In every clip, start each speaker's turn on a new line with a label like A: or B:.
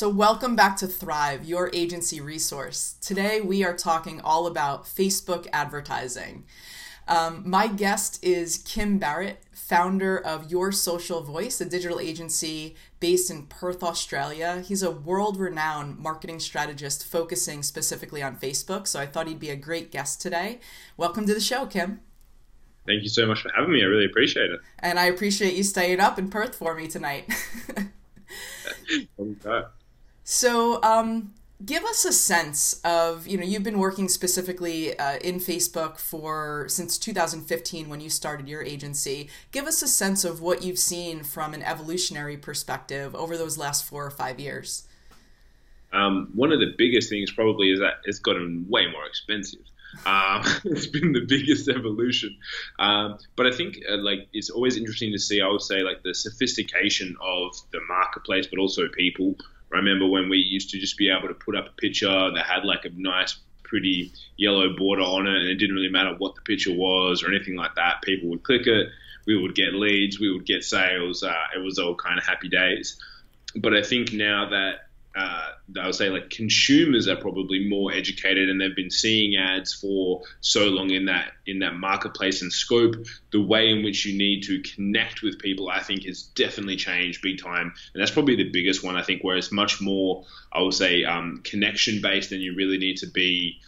A: So, welcome back to Thrive, your agency resource. Today, we are talking all about Facebook advertising. Um, my guest is Kim Barrett, founder of Your Social Voice, a digital agency based in Perth, Australia. He's a world renowned marketing strategist focusing specifically on Facebook, so I thought he'd be a great guest today. Welcome to the show, Kim.
B: Thank you so much for having me. I really appreciate it.
A: And I appreciate you staying up in Perth for me tonight. okay. So, um, give us a sense of you know you've been working specifically uh, in Facebook for since 2015 when you started your agency. Give us a sense of what you've seen from an evolutionary perspective over those last four or five years.
B: Um, one of the biggest things probably is that it's gotten way more expensive. Um, it's been the biggest evolution, um, but I think uh, like it's always interesting to see. I would say like the sophistication of the marketplace, but also people. I remember when we used to just be able to put up a picture that had like a nice, pretty yellow border on it, and it didn't really matter what the picture was or anything like that. People would click it, we would get leads, we would get sales. Uh, it was all kind of happy days. But I think now that uh, I would say like consumers are probably more educated and they've been seeing ads for so long in that in that marketplace and scope. The way in which you need to connect with people, I think, has definitely changed big time, and that's probably the biggest one. I think where it's much more, I would say, um, connection based, and you really need to be.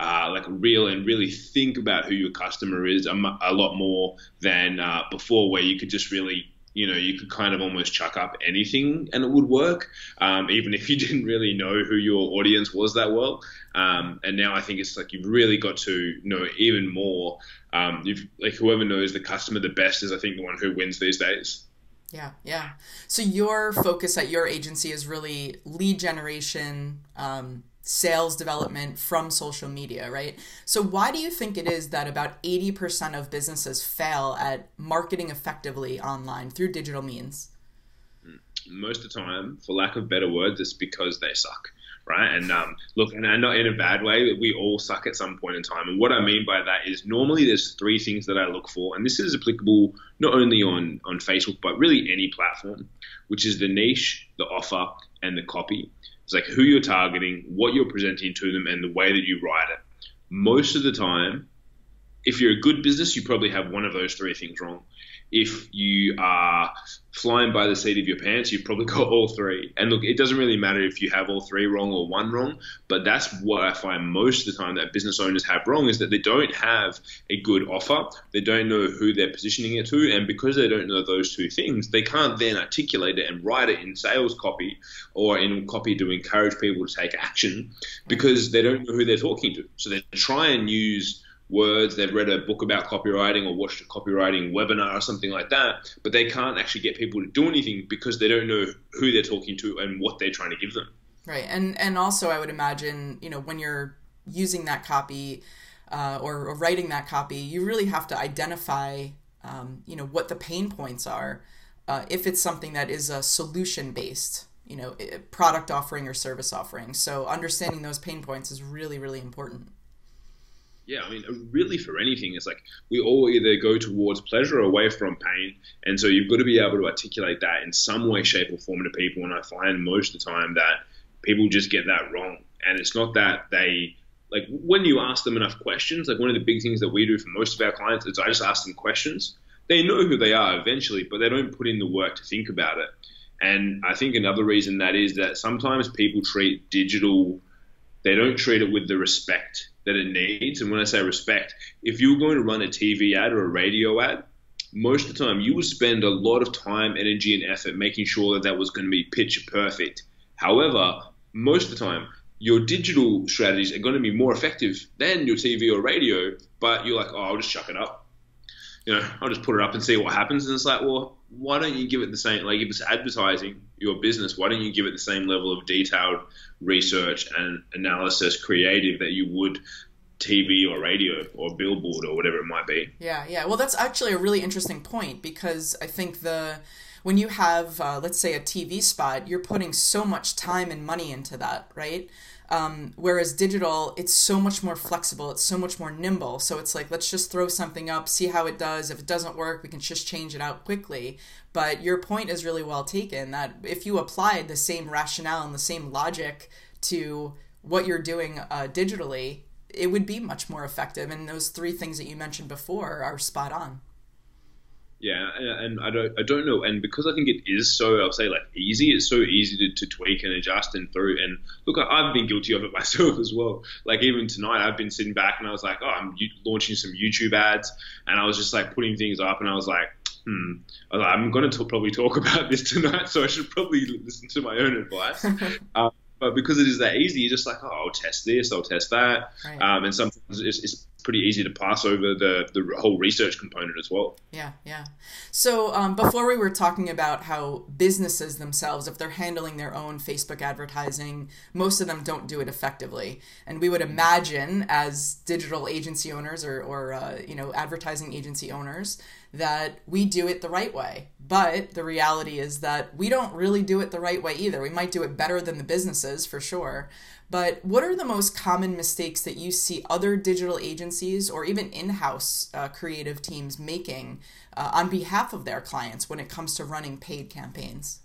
B: Uh, like real and really think about who your customer is a, lot more than uh, before, where you could just really you know, you could kind of almost chuck up anything and it would work, um, even if you didn't really know who your audience was that well. Um, and now I think it's like you've really got to know even more. Um, like whoever knows the customer the best is I think the one who wins these days.
A: Yeah, yeah. So your focus at your agency is really lead generation, um, sales development from social media, right? So, why do you think it is that about 80% of businesses fail at marketing effectively online through digital means?
B: Most of the time, for lack of better words, it's because they suck. Right. And um, look, and not in a bad way, we all suck at some point in time. And what I mean by that is normally there's three things that I look for. And this is applicable not only on, on Facebook, but really any platform, which is the niche, the offer, and the copy. It's like who you're targeting, what you're presenting to them, and the way that you write it. Most of the time, if you're a good business, you probably have one of those three things wrong if you are flying by the seat of your pants, you've probably got all three. And look, it doesn't really matter if you have all three wrong or one wrong, but that's what I find most of the time that business owners have wrong is that they don't have a good offer. They don't know who they're positioning it to. And because they don't know those two things, they can't then articulate it and write it in sales copy or in copy to encourage people to take action because they don't know who they're talking to. So they try and use words, they've read a book about copywriting or watched a copywriting webinar or something like that, but they can't actually get people to do anything because they don't know who they're talking to and what they're trying to give them.
A: Right, and and also I would imagine you know when you're using that copy uh, or, or, writing that copy, you really have to identify um, you know what the pain points are. Uh, if it's something that is a solution based you know product offering or service offering so understanding those pain points is really really important
B: yeah, I mean, uh, really for anything, it's like we all either go towards pleasure or away from pain. And so you've got to be able to articulate that in some way, shape, or form to people. And I find most of the time that people just get that wrong. And it's not that they, like, when you ask them enough questions, like one of the big things that we do for most of our clients is I just ask them questions. They know who they are eventually, but they don't put in the work to think about it. And I think another reason that is that sometimes people treat digital, they don't treat it with the respect that it needs. And when I say respect, if you're going to run a TV ad or a radio ad, most of the time you would spend a lot of time, energy, and effort making sure that that was going to be picture perfect. However, most of the time, your digital strategies are going to be more effective than your TV or radio, but you're like, oh, I'll just chuck it up. You know, I'll just put it up and see what happens. And it's like, well, why don't you give it the same, like if it's advertising your business, why don't you give it the same level of detailed research and analysis, creative that you would TV or radio or billboard or whatever it might be.
A: Yeah, yeah. Well, that's actually a really interesting point because I think the when you have uh, let's say a TV spot, you're putting so much time and money into that, right? Um, whereas digital, it's so much more flexible, it's so much more nimble. So it's like, let's just throw something up, see how it does. If it doesn't work, we can just change it out quickly. But your point is really well taken that if you applied the same rationale and the same logic to what you're doing uh, digitally, it would be much more effective. And those three things that you mentioned before are spot on.
B: Yeah, and I don't, I don't know, and because I think it is so, I'll say like easy. It's so easy to, to tweak and adjust and through. And look, I've been guilty of it myself as well. Like even tonight, I've been sitting back and I was like, oh, I'm launching some YouTube ads, and I was just like putting things up, and I was like, hmm, I was like, I'm going to probably talk about this tonight, so I should probably listen to my own advice. um, but because it is that easy, you're just like, oh, I'll test this, I'll test that, right. um, and sometimes it's, it's, pretty easy to pass over the the whole research component as well.
A: Yeah, yeah. So um, before we were talking about how businesses themselves, if they're handling their own Facebook advertising, most of them don't do it effectively, and we would imagine as digital agency owners or or uh, you know advertising agency owners that we do it the right way. But the reality is that we don't really do it the right way either. We might do it better than the businesses for sure. But what are the most common mistakes that you see other digital agencies or even in house uh, creative teams making uh, on behalf of their clients when it comes to running paid campaigns?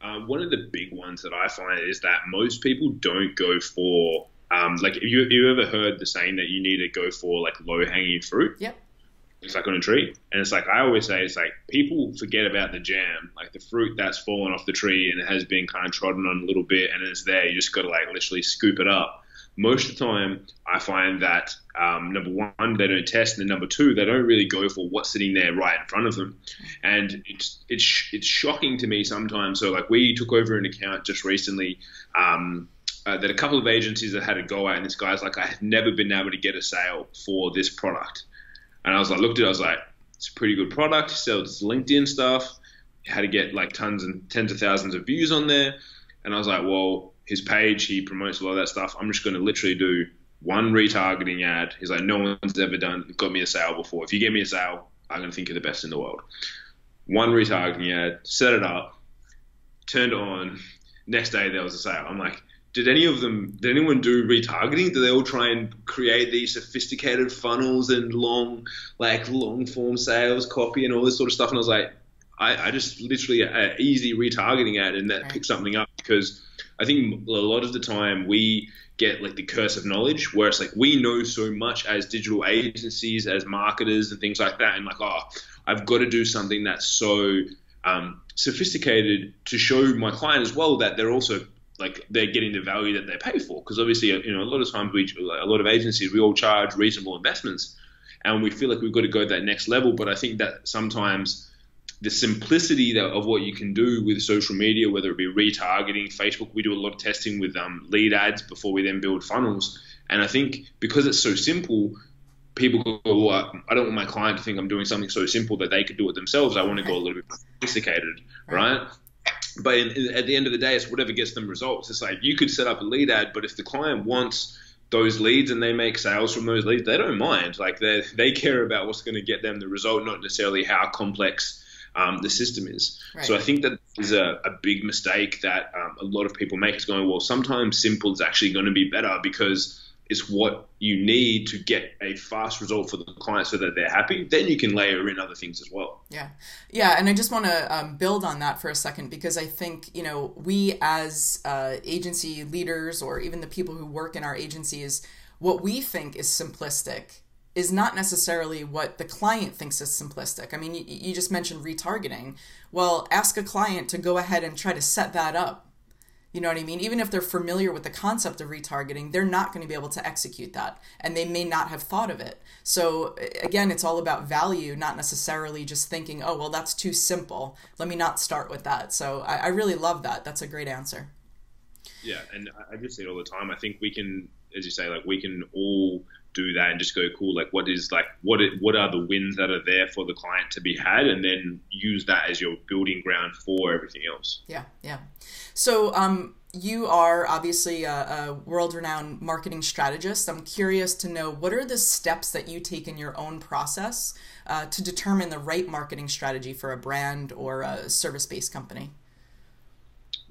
B: Uh, one of the big ones that I find is that most people don't go for um, like you you ever heard the saying that you need to go for like low hanging fruit?
A: Yep
B: it's like on a tree. And it's like I always say, it's like people forget about the jam, like the fruit that's fallen off the tree and it has been kind of trodden on a little bit and it's there. You just got to like literally scoop it up. Most of the time, I find that um, number one, they don't test, and then number two, they don't really go for what's sitting there right in front of them, and it's it's it's shocking to me sometimes. So like we took over an account just recently. Um, uh, that a couple of agencies that had a go at, and this guy's like, I have never been able to get a sale for this product. And I was like, looked at it, I was like, it's a pretty good product. He sells LinkedIn stuff. Had to get like tons and tens of thousands of views on there. And I was like, well, his page, he promotes a lot of that stuff. I'm just going to literally do one retargeting ad. He's like, no one's ever done got me a sale before. If you get me a sale, I'm going to think you're the best in the world. One retargeting ad, set it up, turned it on. Next day there was a sale. I'm like, did any of them did anyone do retargeting? Did they all try and create these sophisticated funnels and long like long form sales copy and all this sort of stuff? And I was like, I, I just literally an easy retargeting ad and that right. picked something up because I think a lot of the time we get like the curse of knowledge where it's like we know so much as digital agencies, as marketers and things like that, and like oh, I've got to do something that's so um, sophisticated to show my client as well that they're also like they're getting the value that they pay for. Because obviously, you know, a lot of times we, a lot of agencies, we all charge reasonable investments, and we feel like we've got to go to that next level. But I think that sometimes the simplicity that, of what you can do with social media, whether it be retargeting, Facebook, we do a lot of testing with um, lead ads before we then build funnels. And I think because it's so simple, people go, well, I don't want my client to think I'm doing something so simple that they could do it themselves. I want to go a little bit more sophisticated, right? right? But in, in, at the end of the day, it's whatever gets them results. It's like you could set up a lead ad, but if the client wants those leads and they make sales from those leads, they don't mind. Like they they care about what's going to get them the result, not necessarily how complex um, the system is. Right. So I think that is a, a big mistake that um, a lot of people make. Is going well. Sometimes simple is actually going to be better because is what you need to get a fast result for the client so that they're happy, then you can layer in other things as well.
A: Yeah. Yeah. And I just want to um, build on that for a second because I think, you know, we as uh, agency leaders or even the people who work in our agencies, what we think is simplistic is not necessarily what the client thinks is simplistic. I mean, you, you just mentioned retargeting. Well, ask a client to go ahead and try to set that up you know what I mean? Even if they're familiar with the concept of retargeting, they're not going to be able to execute that and they may not have thought of it. So, again, it's all about value, not necessarily just thinking, oh, well, that's too simple. Let me not start with that. So, I, I really love that. That's a great answer.
B: Yeah. And I just say it all the time. I think we can, as you say, like we can all do that and just go cool like what is like what it, what are the wins that are there for the client to be had? And then use that as your building ground for everything else.
A: Yeah yeah. So um you are obviously a, a world-renowned marketing strategist. I'm curious to know what are the steps that you take in your own process uh, to determine the right marketing strategy for a brand or a service-based company?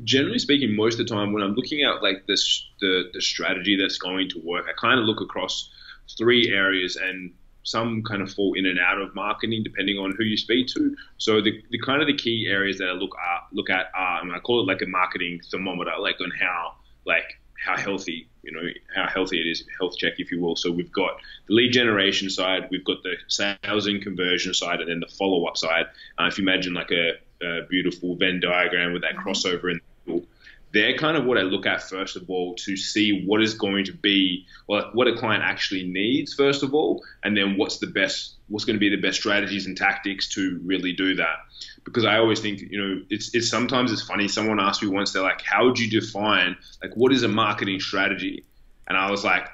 B: Generally speaking, most of the time when I'm looking at like this the the strategy that's going to work, I kind of look across three areas and some kind of fall in and out of marketing depending on who you speak to. So the, the kind of the key areas that I look at look at are and I call it like a marketing thermometer, like on how like how healthy you know how healthy it is, health check if you will. So we've got the lead generation side, we've got the sales and conversion side, and then the follow up side. Uh, if you imagine like a, a, beautiful Venn diagram with that mm-hmm. crossover in they're kind of what I look at first of all to see what is going to be, what a client actually needs first of all, and then what's the best, what's going to be the best strategies and tactics to really do that. Because I always think, you know, it's, it's sometimes it's funny. Someone asked me once, they're like, how would you define, like, what is a marketing strategy? And I was like,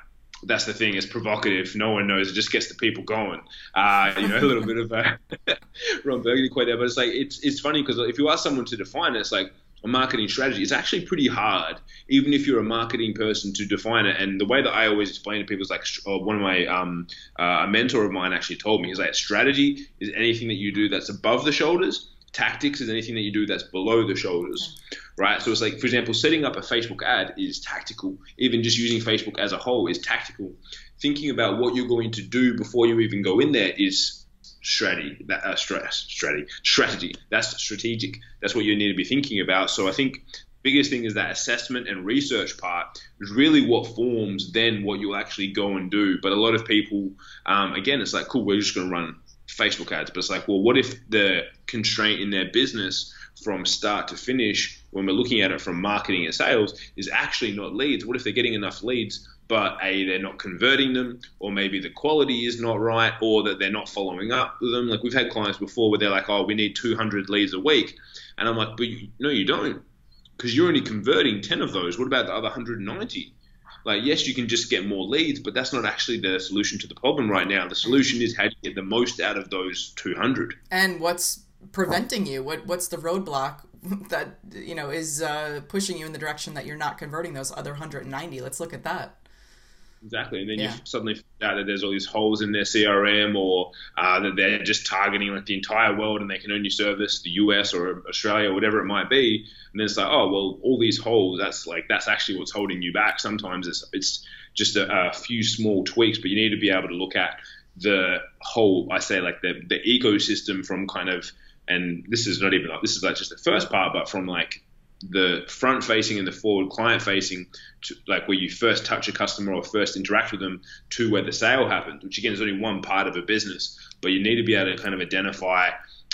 B: that's the thing. It's provocative. No one knows. It just gets the people going. Uh, you know, a little bit of a Ron Burgundy quote there, but it's like it's it's funny because if you ask someone to define it, it's like a marketing strategy, it's actually pretty hard, even if you're a marketing person, to define it. And the way that I always explain to people is like, one of my um, uh, a mentor of mine actually told me, he's like, strategy is anything that you do that's above the shoulders. Tactics is anything that you do that's below the shoulders, right? So it's like, for example, setting up a Facebook ad is tactical. Even just using Facebook as a whole is tactical. Thinking about what you're going to do before you even go in there is strategy. That uh, strategy, strategy. That's strategic. That's what you need to be thinking about. So I think biggest thing is that assessment and research part is really what forms then what you'll actually go and do. But a lot of people, um, again, it's like, cool, we're just going to run Facebook ads. But it's like, well, what if the constraint in their business from start to finish, when we're looking at it from marketing and sales, is actually not leads? What if they're getting enough leads but a they're not converting them, or maybe the quality is not right, or that they're not following up with them. Like we've had clients before where they're like, "Oh, we need 200 leads a week," and I'm like, "But you, no, you don't, because you're only converting 10 of those. What about the other 190?" Like, yes, you can just get more leads, but that's not actually the solution to the problem right now. The solution is how to get the most out of those 200.
A: And what's preventing you? What what's the roadblock that you know is uh, pushing you in the direction that you're not converting those other 190? Let's look at that.
B: Exactly, and then yeah. you suddenly find out that there's all these holes in their CRM, or uh, that they're just targeting like the entire world, and they can only service the US or Australia or whatever it might be. And then it's like, oh well, all these holes. That's like that's actually what's holding you back. Sometimes it's it's just a, a few small tweaks, but you need to be able to look at the whole. I say like the the ecosystem from kind of, and this is not even like this is like just the first part, but from like the front facing and the forward client facing, to, like where you first touch a customer or first interact with them, to where the sale happens, which again is only one part of a business. But you need to be able to kind of identify,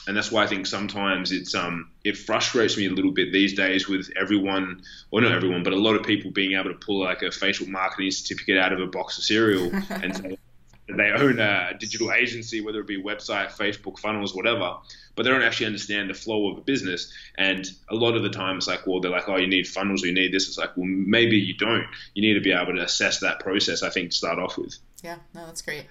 B: and that's why I think sometimes it's um it frustrates me a little bit these days with everyone, or not everyone, but a lot of people being able to pull like a facial marketing certificate out of a box of cereal and they own a digital agency, whether it be website, Facebook, funnels, whatever, but they don't actually understand the flow of a business. And a lot of the time, it's like, well, they're like, oh, you need funnels, or you need this. It's like, well, maybe you don't. You need to be able to assess that process. I think to start off with.
A: Yeah, no, that's great.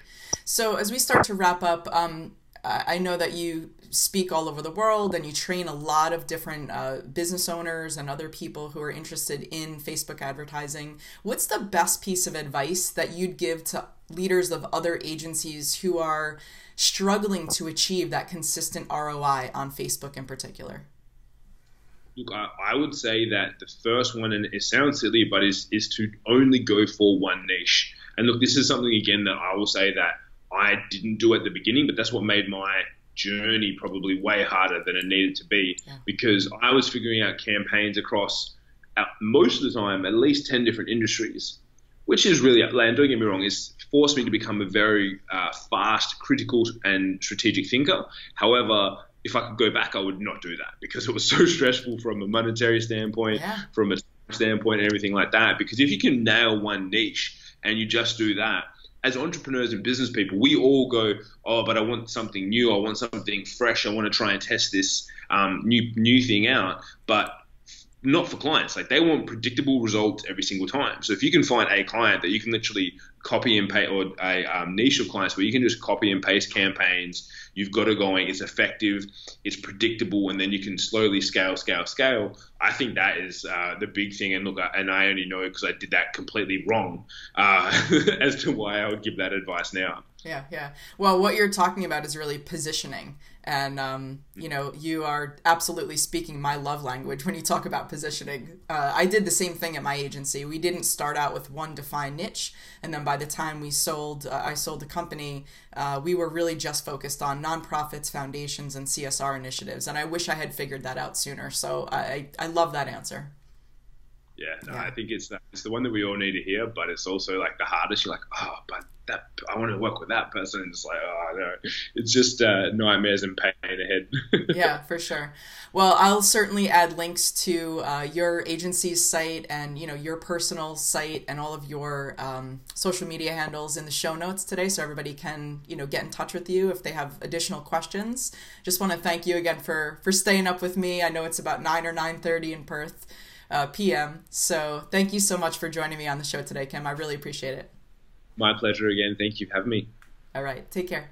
A: So as we start to wrap up, um, I know that you speak all over the world and you train a lot of different uh, business owners and other people who are interested in Facebook advertising. What's the best piece of advice that you'd give to leaders of other agencies who are struggling to achieve that consistent ROI on Facebook in particular?
B: Look, I, I would say that the first one, and it sounds silly, but is is to only go for one niche. And look, this is something again that I will say that I didn't do at the beginning, but that's what made my journey probably way harder than it needed to be yeah. because I was figuring out campaigns across uh, most of the time at least 10 different industries, which is really, and don't get me wrong, it's forced me to become a very uh, fast, critical, and strategic thinker. However, if I could go back, I would not do that because it was so stressful from a monetary standpoint, yeah. from a standpoint, and everything like that. Because if you can nail one niche and you just do that, as entrepreneurs and business people, we all go, oh, but I want something new. I want something fresh. I want to try and test this um, new new thing out. But not for clients. Like they want predictable results every single time. So if you can find a client that you can literally copy and paste, or a um, niche of clients where you can just copy and paste campaigns, you've got it going, it's effective, it's predictable, and then you can slowly scale, scale, scale. I think that is uh, the big thing. And look, and I only know because I did that completely wrong uh, as to why I would give that advice now.
A: Yeah, yeah. Well, what you're talking about is really positioning. And, um, you know, you are absolutely speaking my love language when you talk about positioning. Uh, I did the same thing at my agency. We didn't start out with one defined niche. And then by the time we sold, uh, I sold the company, uh, we were really just focused on nonprofits, foundations, and CSR initiatives. And I wish I had figured that out sooner. So I, I love that answer.
B: Yeah, no, yeah. I think it's it's the one that we all need to hear, but it's also like the hardest. You're like, oh, but that I want to work with that person. And it's like, oh no, it's just uh, nightmares and pain ahead.
A: yeah, for sure. Well, I'll certainly add links to uh, your agency's site and you know your personal site and all of your um, social media handles in the show notes today, so everybody can you know get in touch with you if they have additional questions. Just want to thank you again for for staying up with me. I know it's about nine or nine thirty in Perth. Uh, PM. So thank you so much for joining me on the show today, Kim. I really appreciate it.
B: My pleasure again. Thank you for having me.
A: All right. Take care.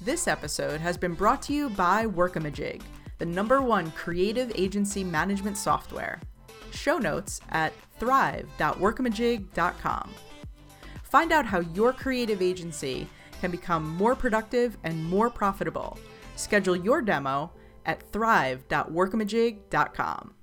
A: This episode has been brought to you by Workamajig, the number one creative agency management software. Show notes at thrive.workamajig.com. Find out how your creative agency can become more productive and more profitable. Schedule your demo at thrive.workamajig.com.